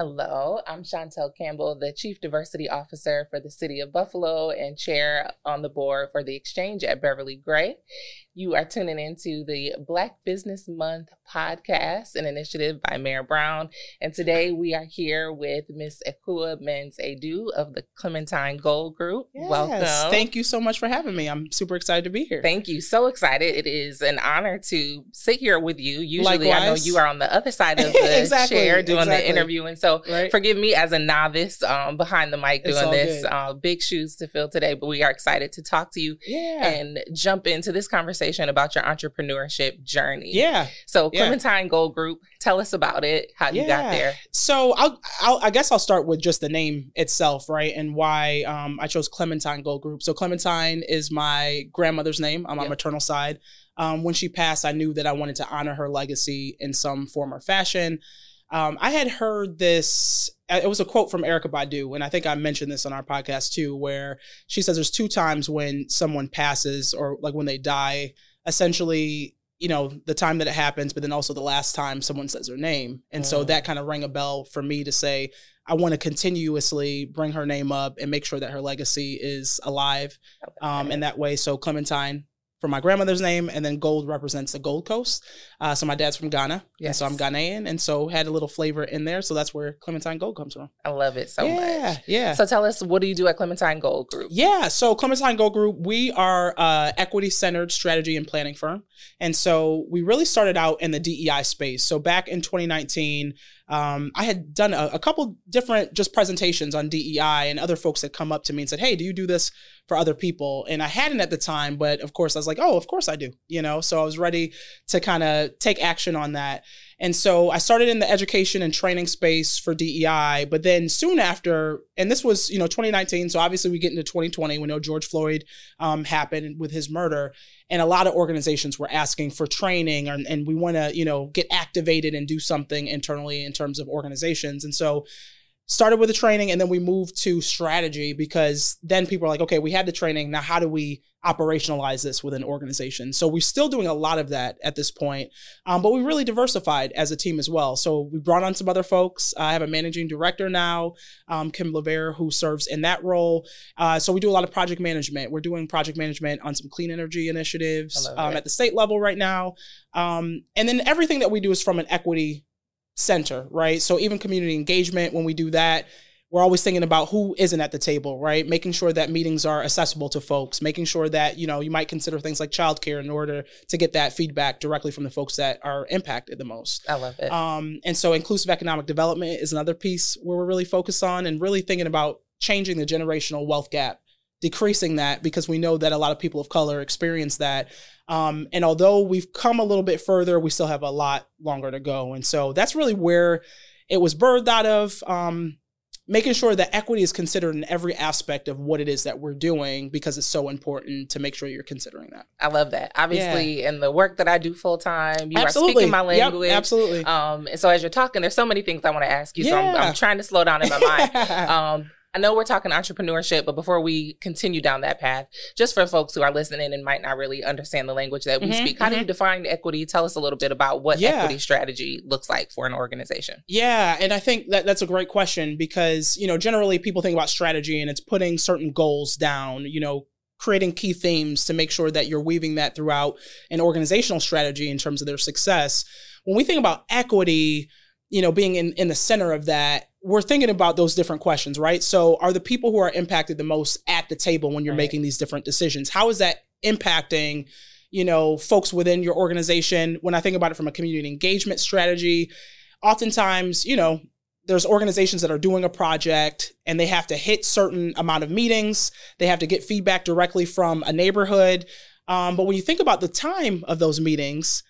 Hello, I'm Chantele Campbell, the Chief Diversity Officer for the City of Buffalo and Chair on the board for the Exchange at Beverly Gray. You are tuning into the Black Business Month podcast, an initiative by Mayor Brown. And today we are here with Miss Ekua Mends Aidoo of the Clementine Gold Group. Yes, Welcome. Thank you so much for having me. I'm super excited to be here. Thank you. So excited. It is an honor to sit here with you. Usually, I know you are on the other side of the Exactly, chair doing the exactly. interview. And so, Right? forgive me as a novice um, behind the mic doing this. Uh, big shoes to fill today, but we are excited to talk to you yeah. and jump into this conversation about your entrepreneurship journey. yeah. So, Yeah. Clementine Gold Group, tell us about it, how you got there. So I'll, I'll, I guess I'll start with just the name itself, right? And why um, I chose Clementine Gold Group. So Clementine is my grandmother's name on my Yep. maternal side. Um, when she passed, I knew that I wanted to honor her legacy in some form or fashion. Um, I had heard this. It was a quote from Erykah Badu, and I think I mentioned this on our podcast too, where she says there's two times when someone passes or like when they die. Essentially, you know, the time that it happens, but then also the last time someone says her name. And so Mm. that kind of rang a bell for me to say, I want to continuously bring her name up and make sure that her legacy is alive um, in that way. So Clementine for my grandmother's name, and then gold represents the Gold Coast. Uh, so my dad's from Ghana, and so I'm Ghanaian, and so had a little flavor in there. So that's where Clementine Gold comes from. I love it so much. yeah, much. yeah. So, tell us, what do you do at Clementine Gold Group? Yeah, so Clementine Gold Group, we are a equity centered strategy and planning firm. And so we really started out in the DEI space. So back in 2019, um, I had done a, a couple different just presentations on DEI, and other folks had come up to me and said, Hey, do you do this for other people? And I hadn't at the time, but of course I was like, Oh, of course I do, you know? So I was ready to kind of take action on that. And so I started in the education and training space for DEI, but then soon after, and this was, you know, 2019. So obviously we get into 2020. We know George Floyd um, happened with his murder. And a lot of organizations were asking for training and, and we want to, you know, get activated and do something internally in terms of organizations. And so started with the training and then we moved to strategy because then people are like, okay, we had the training. Now, how do we operationalize this within organization? So we're still doing a lot of that at this point. Um, but we really diversified as a team as well. So we brought on some other folks. I have a managing director now, um, Kim Levere, who serves in that role. Uh, so we do a lot of project management. We're doing project management on some clean energy initiatives um, at the state level right now. Um, and then everything that we do is from an equity center, right? So even community engagement, when we do that, we're always thinking about who isn't at the table, right? Making sure that meetings are accessible to folks, making sure that, you know, you might consider things like childcare in order to get that feedback directly from the folks that are impacted the most. I love it. Um, and so inclusive economic development is another piece where we're really focused on and really thinking about changing the generational wealth gap, decreasing that because we know that a lot of people of color experience that. Um, and although we've come a little bit further, we still have a lot longer to go. And so that's really where it was birthed out of. Um, making sure that equity is considered in every aspect of what it is that we're doing because it's so important to make sure you're considering that. I love that. Obviously, in the work that I do full time, you are speaking my Yep, language. absolutely. Um, and so as you're talking, there's so many things I want to ask you. So I'm, I'm trying to slow down in my mind. Um, I know we're talking entrepreneurship, but before we continue down that path, just for folks who are listening and might not really understand the language that we Mhm, speak, how do you define equity? Tell us a little bit about what Yeah. equity strategy looks like for an organization. Yeah, and I think that that's a great question because, you know, generally people think about strategy and it's putting certain goals down, you know, creating key themes to make sure that you're weaving that throughout an organizational strategy in terms of their success. When we think about equity, you know, being in, in the center of that, we're thinking about those different questions, right? So, are the people who are impacted the most at the table when you're Right. making these different decisions? How is that impacting, you know, folks within your organization? When I think about it from a community engagement strategy, oftentimes, you know, there's organizations that are doing a project and they have to hit certain amount of meetings. They have to get feedback directly from a neighborhood. Um, but when you think about the time of those meetings,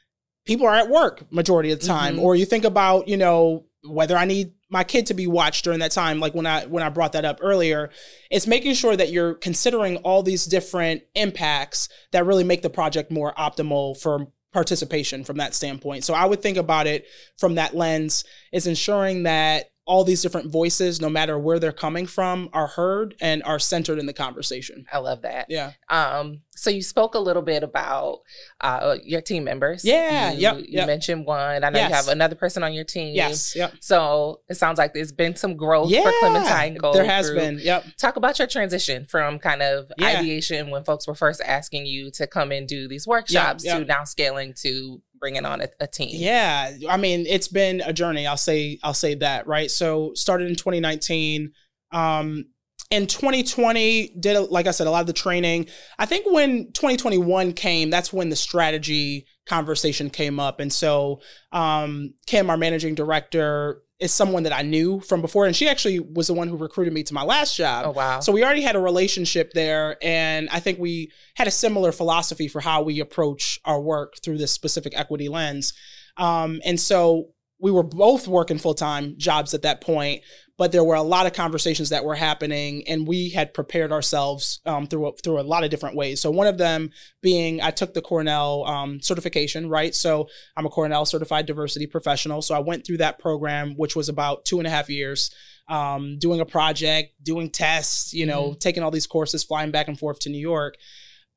people are at work majority of the time. Mhm. Or you think about, you know, whether I need my kid to be watched during that time, like when I when I brought that up earlier, it's making sure that you're considering all these different impacts that really make the project more optimal for participation from that standpoint. So I would think about it from that lens is ensuring that all these different voices, no matter where they're coming from, are heard and are centered in the conversation. I love that. Yeah. Um, so you spoke a little bit about uh, your team members. Yeah. You, yep. You yep. mentioned one. I know Yes. you have another person on your team. Yes. Yep. So it sounds like there's been some growth Yeah. for Clementine Gold. there has been. Yep. Talk about your transition from kind of Yeah. ideation when folks were first asking you to come and do these workshops yeah. to now scaling to bringing on a, a team. Yeah, I mean, it's been a journey. I'll say I'll say that, right? So started in 2019. Um in 2020 did like I said a lot of the training. I think when 2021 came, that's when the strategy conversation came up. And so um Kim our managing director is someone that I knew from before and she actually was the one who recruited me to my last job. Oh wow. So we already had a relationship there, and I think we had a similar philosophy for how we approach our work through this specific equity lens. Um, and so we were both working full time jobs at that point, but there were a lot of conversations that were happening, and we had prepared ourselves um, through a, through a lot of different ways. So one of them being I took the Cornell um, certification, right? So I'm a Cornell certified diversity professional. So I went through that program, which was about two and a half years um, doing a project, doing tests, you know, taking all these courses, flying back and forth to New York.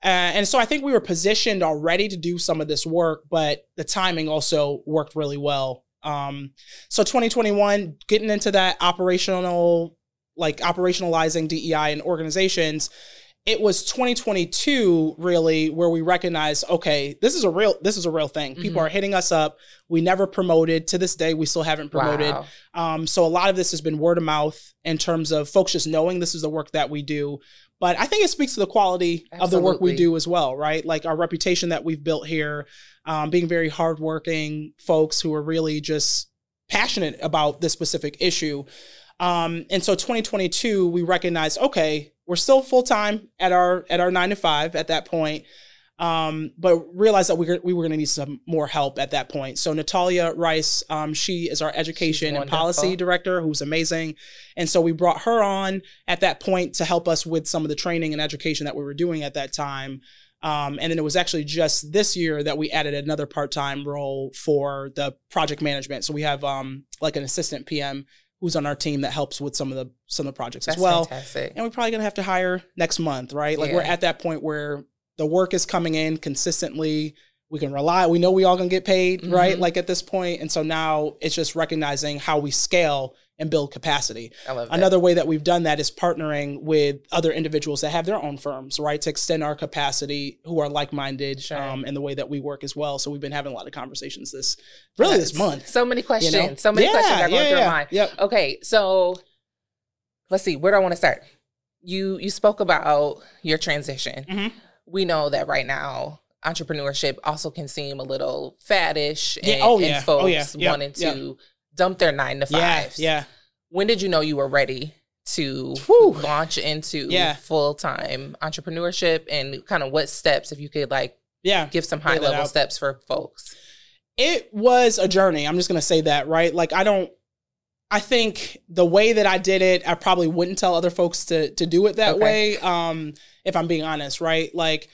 Uh, and so I think we were positioned already to do some of this work, but the timing also worked really well. Um, so 2021, getting into that operational, like operationalizing DEI in organizations, it was 2022 really where we recognized, okay, this is a real, this is a real thing. People Mhm. are hitting us up. We never promoted to this day. We still haven't promoted. Wow. Um, so a lot of this has been word of mouth in terms of folks just knowing this is the work that we do. But I think it speaks to the quality of the work we do as well, right? Like our reputation that we've built here, um, being very hardworking folks who are really just passionate about this specific issue. Um, and so 2022, we recognized, okay, we're still full time at our at our nine to five at that point, um, but realized that we were, we were going to need some more help at that point. So Natalia Rice, um, she is our education and policy director, who's amazing, and so we brought her on at that point to help us with some of the training and education that we were doing at that time. Um, and then it was actually just this year that we added another part-time role for the project management. So we have um, like an assistant PM who's on our team that helps with some of the some of the projects That's as well. fantastic. And we're probably gonna have to hire next month, right? Like we're at that point where the work is coming in consistently. We can rely. We know we all gonna get paid, right? Mhm. Like at this point, and so now it's just recognizing how we scale and build capacity. I love that. Another way that we've done that is partnering with other individuals that have their own firms, right, to extend our capacity, who are like-minded, Sure. um, in the way that we work as well. So we've been having a lot of conversations this, really this month. So many you questions. know? So many Yeah, questions are going yeah, through yeah. mind. Yep. Okay, so let's see. Where do I want to start? You you spoke about your transition. Mhm. We know that right now entrepreneurship also can seem a little faddish oh, and, Yeah, oh, and yeah. folks Oh, yeah. Yeah. wanting to dump their nine to fives. yeah. When did you know you were ready to Whew. launch into full time entrepreneurship and kind of what steps, if you could like Yeah. give some high level steps for folks? it was a journey. I'm just gonna say that, right? Like I don't I think the way that I did it, I probably wouldn't tell other folks to to do it that Okay. way. Um, if I'm being honest, right? Like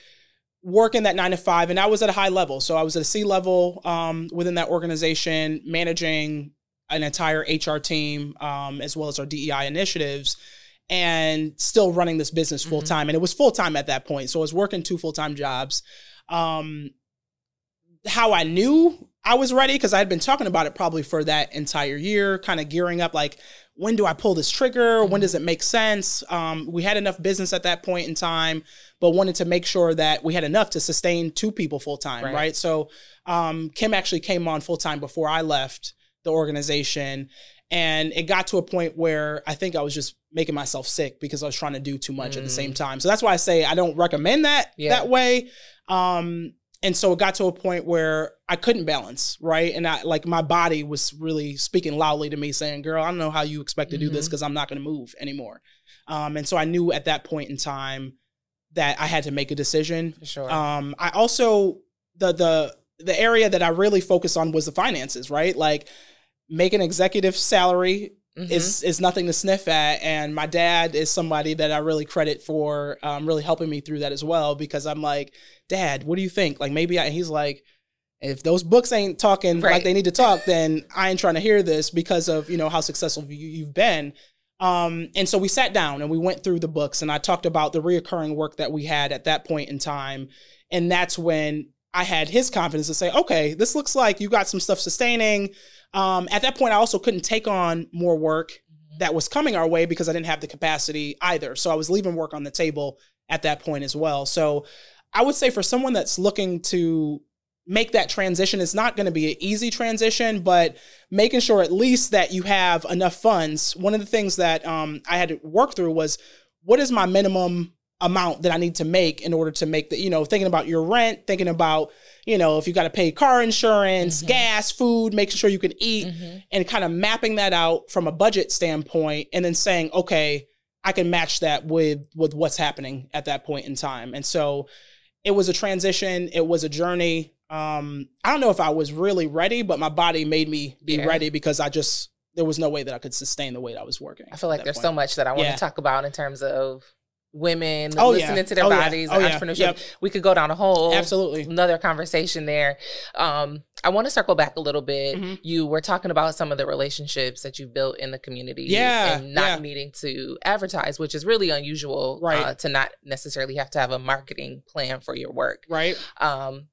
working that nine to five, and I was at a high level. So I was at a C level um within that organization, managing an entire HR team, um, as well as our DEI initiatives. And still running this business full time, and it was full time at that point. So I was working two full time jobs. Um, how I knew I was ready because I had been talking about it probably for that entire year, kind of gearing up like, when do I pull this trigger? When does it make sense? Um, we had enough business at that point in time, but wanted to make sure that we had enough to sustain two people full time, Right. right. So um, Kim actually came on full time before I left the organization. And it got to a point where I think I was just making myself sick because I was trying to do too much at the same time. So that's why I say I don't recommend that Yeah. that way. Um, and so it got to a point where I couldn't balance, right? And I like my body was really speaking loudly to me, saying, "Girl, I don't know how you expect to do this because I'm not going to move anymore." Um, and so I knew at that point in time that I had to make a decision. For sure. Um, I also the the the area that I really focused on was the finances, right? Like making executive salary Mhm. is is nothing to sniff at. And my dad is somebody that I really credit for um, really helping me through that as well. Because I'm like, Dad, what do you think? Like maybe I, he's like, If those books ain't talking Right. like they need to talk, then I ain't trying to hear this because of you know how successful you, you've been. Um, and so we sat down and we went through the books, and I talked about the reoccurring work that we had at that point in time, and that's when I had his confidence to say, okay, this looks like you got some stuff sustaining. Um, at that point, I also couldn't take on more work that was coming our way because I didn't have the capacity either. So I was leaving work on the table at that point as well. So I would say for someone that's looking to make that transition, it's not going to be an easy transition, but making sure at least that you have enough funds. One of the things that um, I had to work through was what is my minimum amount that I need to make in order to make the, you know, thinking about your rent, thinking about, you know, if you got to pay car insurance, Mhm. gas, food, making sure you can eat Mhm. and kind of mapping that out from a budget standpoint and then saying okay i can match that with with what's happening at that point in time and so it was a transition it was a journey um i don't know if i was really ready but my body made me be Yeah. ready because i just there was no way that i could sustain the weight i was working I feel like there's point. so much that I want Yeah. to talk about in terms of women Oh, yeah. listening to their Oh, yeah. bodies, Oh, yeah. entrepreneurship. Yep. We could go down a whole absolutely another conversation there. Um, I want to circle back a little bit. Mhm. You were talking about some of the relationships that you've built in the community, Yeah, and not yeah. needing to advertise, which is really unusual, Right. Uh, to not necessarily have to have a marketing plan for your work. right Um,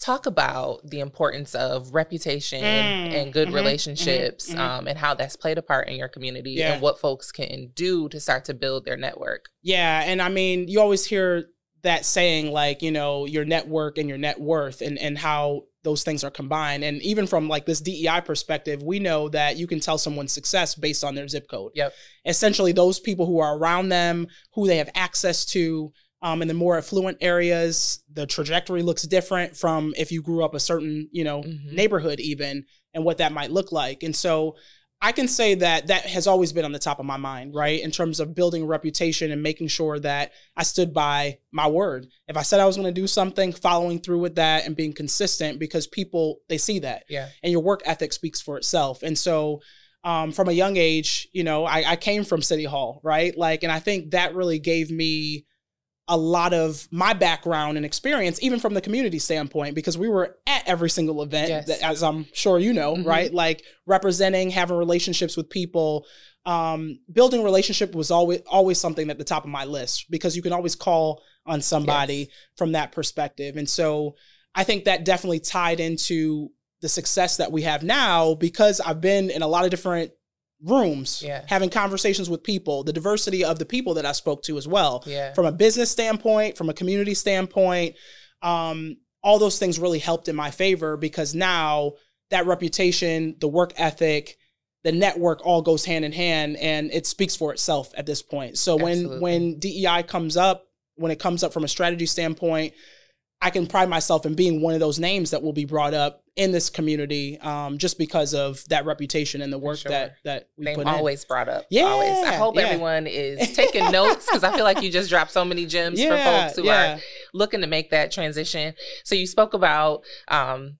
talk about the importance of reputation Mm, and good mhm, relationships, mhm, mhm. Um, and how that's played a part in your community, Yeah. and what folks can do to start to build their network. Yeah, and I mean, you always hear that saying like, you know, your network and your net worth and and how those things are combined. And even from like this DEI perspective, we know that you can tell someone's success based on their zip code. Yep. Essentially those people who are around them, who they have access to, um, in the more affluent areas, the trajectory looks different from if you grew up a certain, you know, Mhm. neighborhood even and what that might look like. And so I can say that that has always been on the top of my mind, right? In terms of building a reputation and making sure that I stood by my word. If I said I was going to do something, following through with that and being consistent because people they see that Yeah. and your work ethic speaks for itself. And so um, from a young age, you know, I, I came from City Hall, right? Like, and I think that really gave me a lot of my background and experience, even from the community standpoint, because we were at every single event, Yes. that, as I'm sure you know, Mhm. right? Like representing, having relationships with people. Um, building relationship was always always something at the top of my list because you can always call on somebody Yes. from that perspective. And so I think that definitely tied into the success that we have now because I've been in a lot of different rooms Yeah. having conversations with people, the diversity of the people that I spoke to as well Yeah. from a business standpoint, from a community standpoint, um, all those things really helped in my favor because now that reputation, the work ethic, the network all goes hand in hand and it speaks for itself at this point. So when Absolutely. when DEI comes up, when it comes up from a strategy standpoint, I can pride myself in being one of those names that will be brought up in this community, um, just because of that reputation and the work sure. that that we Name put in. always brought up. Yeah, always. I hope yeah. everyone is taking notes because I feel like you just dropped so many gems for folks who yeah. are looking to make that transition. So you spoke about um,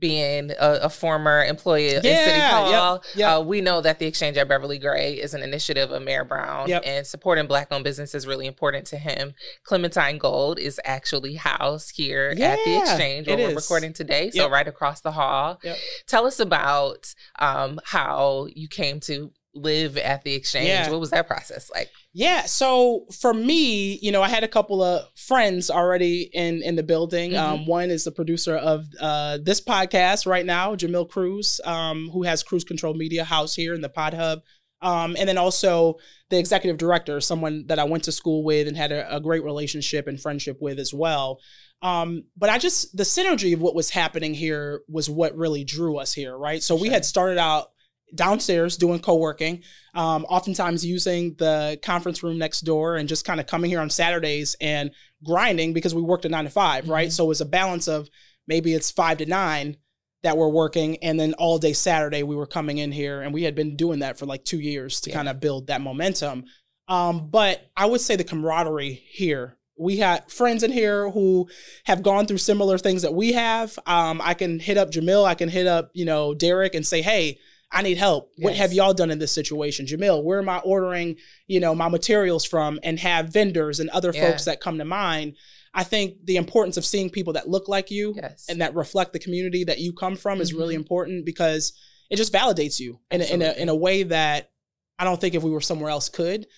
being a, a former employee in City Yeah, Hall. yep, yep. Uh, we know that the Exchange at Beverly Gray is an initiative of Mayor Brown, Yep. and supporting Black-owned business is really important to him. Clementine Gold is actually housed here at the Exchange where we're is. recording today, so right across the hall. Tell us about um, how you came to live at the Exchange. Yeah. What was that process like? Yeah. So for me, you know, I had a couple of friends already in in the building. Mhm. Um, one is the producer of uh, this podcast right now, Jamil Cruz, um, who has Cruise Control Media House here in the Pod Hub. Um, and then also the executive director, someone that I went to school with and had a, a great relationship and friendship with as well. Um, but I just the synergy of what was happening here was what really drew us here, right? So we had started out downstairs doing co-working um, oftentimes using the conference room next door and just kind of coming here on Saturdays and grinding because we worked a nine to 5 right? Mhm. So it was a balance of maybe it's five to nine that we're working, and then all day Saturday we were coming in here, and we had been doing that for like two years to Yeah. kind of build that momentum. Um, but I would say the camaraderie here. We had friends in here who have gone through similar things that we have. Um, I can hit up Jamil, I can hit up, you know, Derek and say, hey, I need help. What have y'all done in this situation? Jamil, where am I ordering, you know, my materials from and have vendors and other Yeah. folks that come to mind. I think the importance of seeing people that look like you Yes. and that reflect the community that you come from is really Mhm. important because it just validates you in a, in a in a way that I don't think if we were somewhere else could.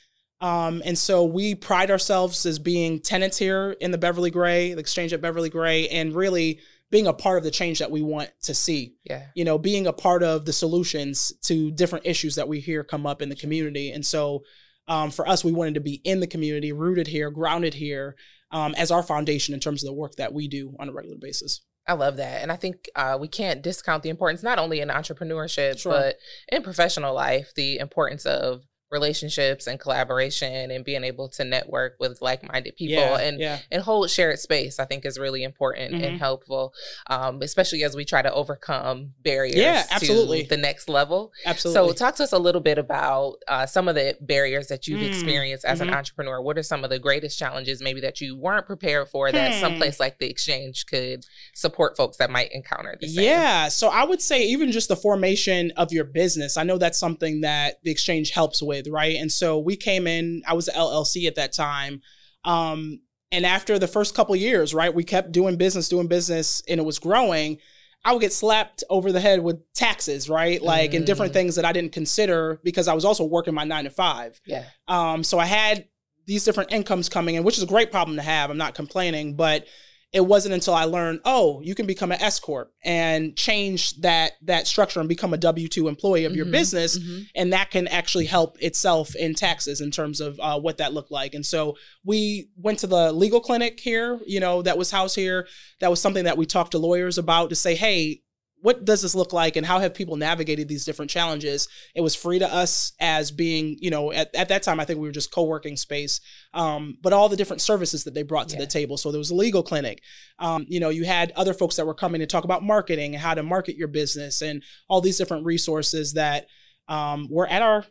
Um, and so we pride ourselves as being tenants here in the Beverly Gray, the exchange at Beverly Gray, and really being a part of the change that we want to see. yeah. You know, being a part of the solutions to different issues that we hear come up in the community. And so um, for us, we wanted to be in the community, rooted here, grounded here, um, as our foundation in terms of the work that we do on a regular basis. I love that. And I think uh, we can't discount the importance, not only in entrepreneurship, Sure. but in professional life, the importance of relationships and collaboration and being able to network with like-minded people yeah, and yeah, and hold shared space i think is really important Mhm. and helpful um, especially as we try to overcome barriers Yeah, to absolutely. the next level absolutely. so talk to us a little bit about uh, some of the barriers that you've Mm, experienced as an mhm. entrepreneur what are some of the greatest challenges maybe that you weren't prepared for that Hmm. someplace like the exchange could support folks that might encounter the same Yeah. So I would say even just the formation of your business, I know that's something that the exchange helps with, right? And so we came in, I was an LLC at that time. Um, and after the first couple years, right, we kept doing business, doing business, and it was growing. I would get slapped over the head with taxes, right? Like, and different Mm. things that I didn't consider because I was also working my nine to five. yeah Um, so I had these different incomes coming in, which is a great problem to have. I'm not complaining, but it wasn't until I learned, oh, you can become an S corp and change that that structure and become a W two employee of your Mhm, business, mhm. and that can actually help itself in taxes in terms of uh, what that looked like. And so we went to the legal clinic here, you know, that was housed here. That was something that we talked to lawyers about to say, hey, what does this look like and how have people navigated these different challenges? It was free to us as being you know at, at that time i think we were just co-working space um, but all the different services that they brought to Yeah. the table. So there was a legal clinic. Um, you know you had other folks that were coming to talk about marketing and how to market your business and all these different resources that um, were at our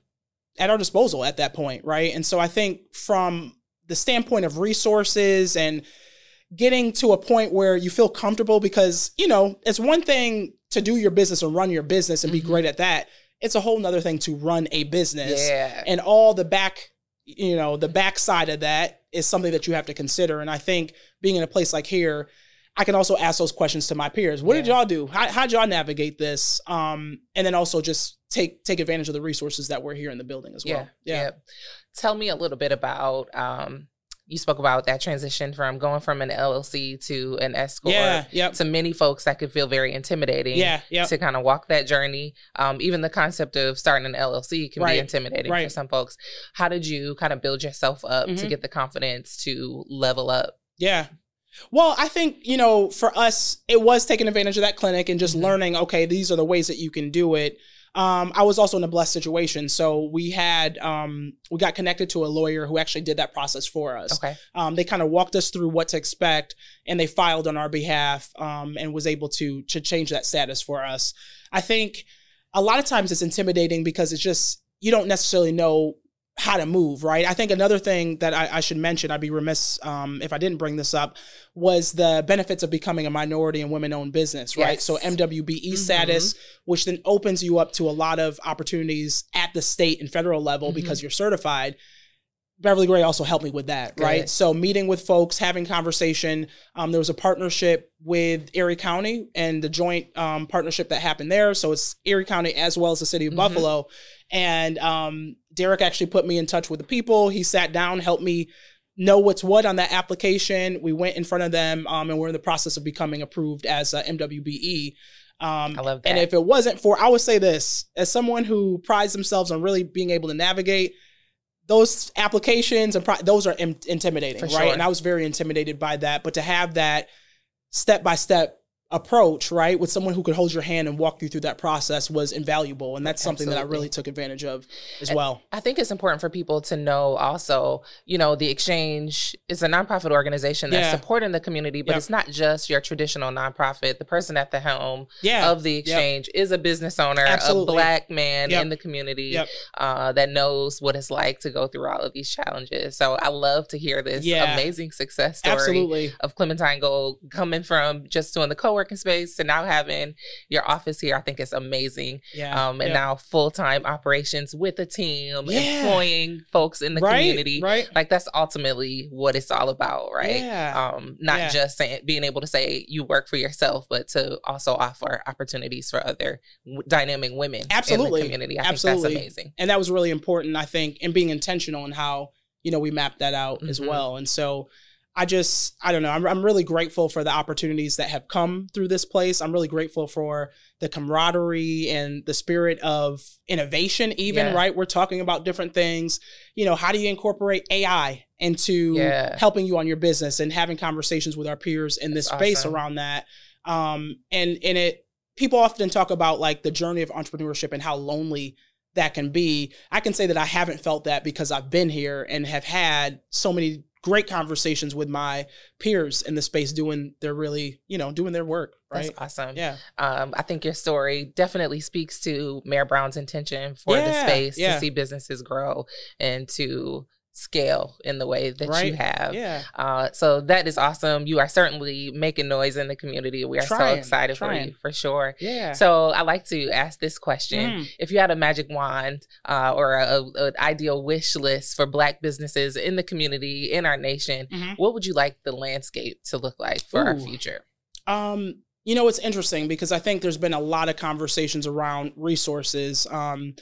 at our disposal at that point right? And so i think from the standpoint of resources and getting to a point where you feel comfortable because you know it's one thing to do your business and run your business and be Mhm. great at that it's a whole nother thing to run a business. Yeah. And all the back you know the backside of that is something that you have to consider. And i think being in a place like here i can also ask those questions to my peers. What did y'all do? How, how'd y'all navigate this? Um and then also just take take advantage of the resources that we're here in the building as well. Yeah, yeah. Tell me a little bit about. Um, you spoke about that transition from going from an LLC to an S corp. yeah yep To many folks, that could feel very intimidating. yeah yeah To kind of walk that journey, um, even the concept of starting an LLC can Right, be intimidating for some folks. How did you kind of build yourself up to Mhm. get the confidence to level up? Yeah. Well, I think, you know, for us, it was taking advantage of that clinic and just Mhm. learning, okay, these are the ways that you can do it. Um, I was also in a blessed situation. So we had, um, we got connected to a lawyer who actually did that process for us. Okay, Um, they kind of walked us through what to expect and they filed on our behalf um, and was able to, to change that status for us. I think a lot of times it's intimidating because it's just, you don't necessarily know how to move, right? I think another thing that I, I should mention, I'd be remiss um, if I didn't bring this up, was the benefits of becoming a minority and women owned business, right? Yes. So MWBE Mhm. status, which then opens you up to a lot of opportunities at the state and federal level Mhm. because you're certified. Beverly Gray also helped me with that, Good. right? So meeting with folks, having conversation. Um, there was a partnership with Erie County and the joint um, partnership that happened there. So it's Erie County as well as the city of Mhm. Buffalo. And um, Derek actually put me in touch with the people. He sat down, helped me know what's what on that application. We went in front of them, um, and we're in the process of becoming approved as a MWBE. Um, I love that. and if it wasn't for, I would say this as someone who prides themselves on really being able to navigate those applications and pro- those are im- intimidating, For right? sure. And I was very intimidated by that. But to have that step by step approach, right, with someone who could hold your hand and walk you through that process was invaluable. And that's something that I really took advantage of as And- well. I think it's important for people to know also, you know, the exchange is a nonprofit organization that's Yeah. supporting the community, but Yep. it's not just your traditional nonprofit. The person at the helm Yeah. of the exchange is a business owner, Absolutely. a black man Yep. in the community Yep. uh, that knows what it's like to go through all of these challenges. So I love to hear this Yeah. amazing success story Absolutely. of Clementine Gold coming from just doing the co co-working space to now having your office here, I think it's amazing. Yeah. Um, and yeah. now full-time operations with a team, Yeah. employing folks in the right, community. Right. Like that's ultimately what it's all about, right? Yeah. Um, not Yeah. just saying being able to say you work for yourself, but to also offer opportunities for other w- dynamic women Absolutely. in the community. I Absolutely. think that's amazing. and that was really important i think and being intentional in how you know we mapped that out as Mhm. well and so i just i don't know I'm, I'm really grateful for the opportunities that have come through this place i'm really grateful for the camaraderie and the spirit of innovation even Yeah. right we're talking about different things you know how do you incorporate ai into Yeah. helping you on your business and having conversations with our peers in this That's space awesome. around that um and and it people often talk about like the journey of entrepreneurship and how lonely that can be. I can say that I haven't felt that because I've been here and have had so many great conversations with my peers in the space doing their really, you know, doing their work, right? That's awesome. Yeah. Um, I think your story definitely speaks to Mayor Brown's intention for the space yeah. to see businesses grow and to scale in the way that you have. Yeah. Uh, so that is awesome. You are certainly making noise in the community. We are so Trying, excited for you, for sure. Yeah. So I like to ask this question: Mm. If you had a magic wand uh, or an ideal wish list for Black businesses in the community in our nation, Mhm. what would you like the landscape to look like for our future? Um, you know, it's interesting because I think there's been a lot of conversations around resources. Um,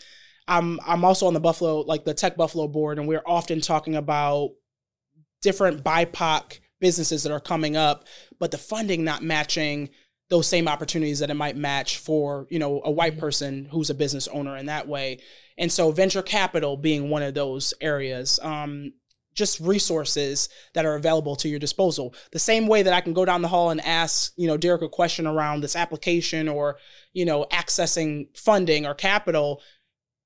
I'm I'm also on the Buffalo, like the Tech Buffalo board, and we're often talking about different BIPOC businesses that are coming up, but the funding not matching those same opportunities that it might match for you know a white Mhm. person who's a business owner in that way. And so venture capital being one of those areas. Um, just resources that are available to your disposal. The same way that I can go down the hall and ask, you know, Derek a question around this application or, you know, accessing funding or capital,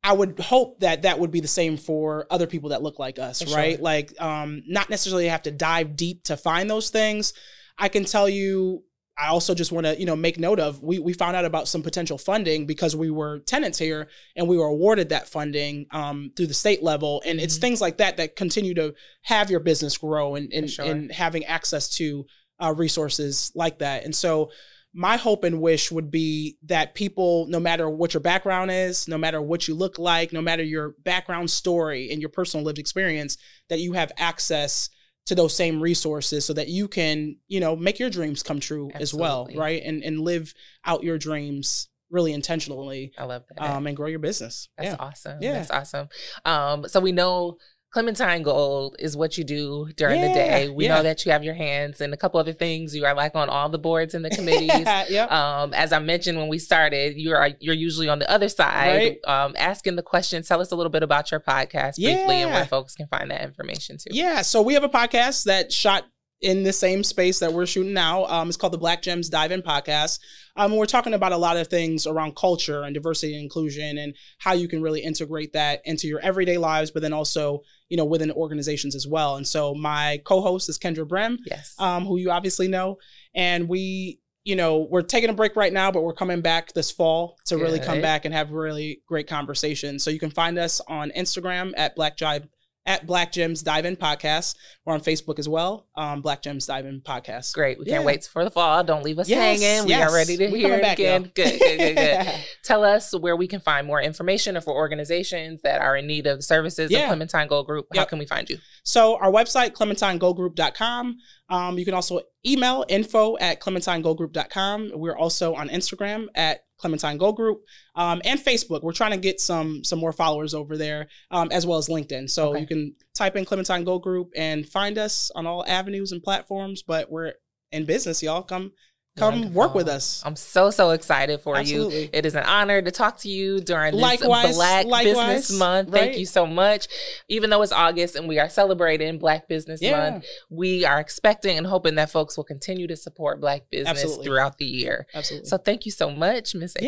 I would hope that that would be the same for other people that look like us, For sure. right? Like um not necessarily have to dive deep to find those things. I can tell you I also just want to, you know, make note of we we found out about some potential funding because we were tenants here and we were awarded that funding um, through the state level, and it's Mhm. things like that that continue to have your business grow and and, sure. and having access to uh, resources like that. And so, my hope and wish would be that people, no matter what your background is, no matter what you look like, no matter your background story and your personal lived experience, that you have access to those same resources so that you can, you know, make your dreams come true as well, right? And and live out your dreams really intentionally I love that. um, and grow your business. That's yeah. awesome. Yeah. That's awesome. Um, so we know Clementine Gold is what you do during the day. We yeah. know that you have your hands and a couple other things. You are like on all the boards and the committees. yep. um, as I mentioned when we started, you are you're usually on the other side, Right. um, asking the questions. Tell us a little bit about your podcast briefly and Yeah. where folks can find that information too. Yeah, so we have a podcast that shot in the same space that we're shooting now. Um, it's called the Black Gems Dive In Podcast. Um, we're talking about a lot of things around culture and diversity and inclusion and how you can really integrate that into your everyday lives, but then also, you know, within organizations as well. And so my co-host is Kendra Brem, Yes. um, who you obviously know, and we. You know, we're taking a break right now, but we're coming back this fall to really come back and have really great conversations. So you can find us on Instagram at Black Jive at Black Gems Dive In Podcast. We're on Facebook as well. Um, Black Gems Dive In Podcast. Great. We can't wait for the fall. Don't leave us Yes, hanging. We yes. are ready to We hear it back, again. y'all. Good, good, good, good. Tell us where we can find more information or for organizations that are in need of services Yeah. of Clementine Gold Group. How Yep. can we find you? So our website, clementinegoldgroup.com. Um, you can also email info at clementinegoldgroup.com. We're also on Instagram at Clementine Gold Group um, and Facebook. We're trying to get some some more followers over there, um, as well as LinkedIn. So Okay. you can type in Clementine Gold Group and find us on all avenues and platforms. But we're in business, y'all. Come come work with us. I'm so, so excited for you. It is an honor to talk to you during this Likewise, Black likewise, Business Month. Thank you so much. Even though it's August and we are celebrating Black Business Yeah. Month, we are expecting and hoping that folks will continue to support Black business Absolutely. throughout the year. Absolutely. So thank you so much, Miss Ekua.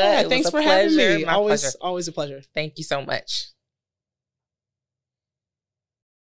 yeah, It thanks for having me. My always pleasure. always a pleasure. Thank you so much.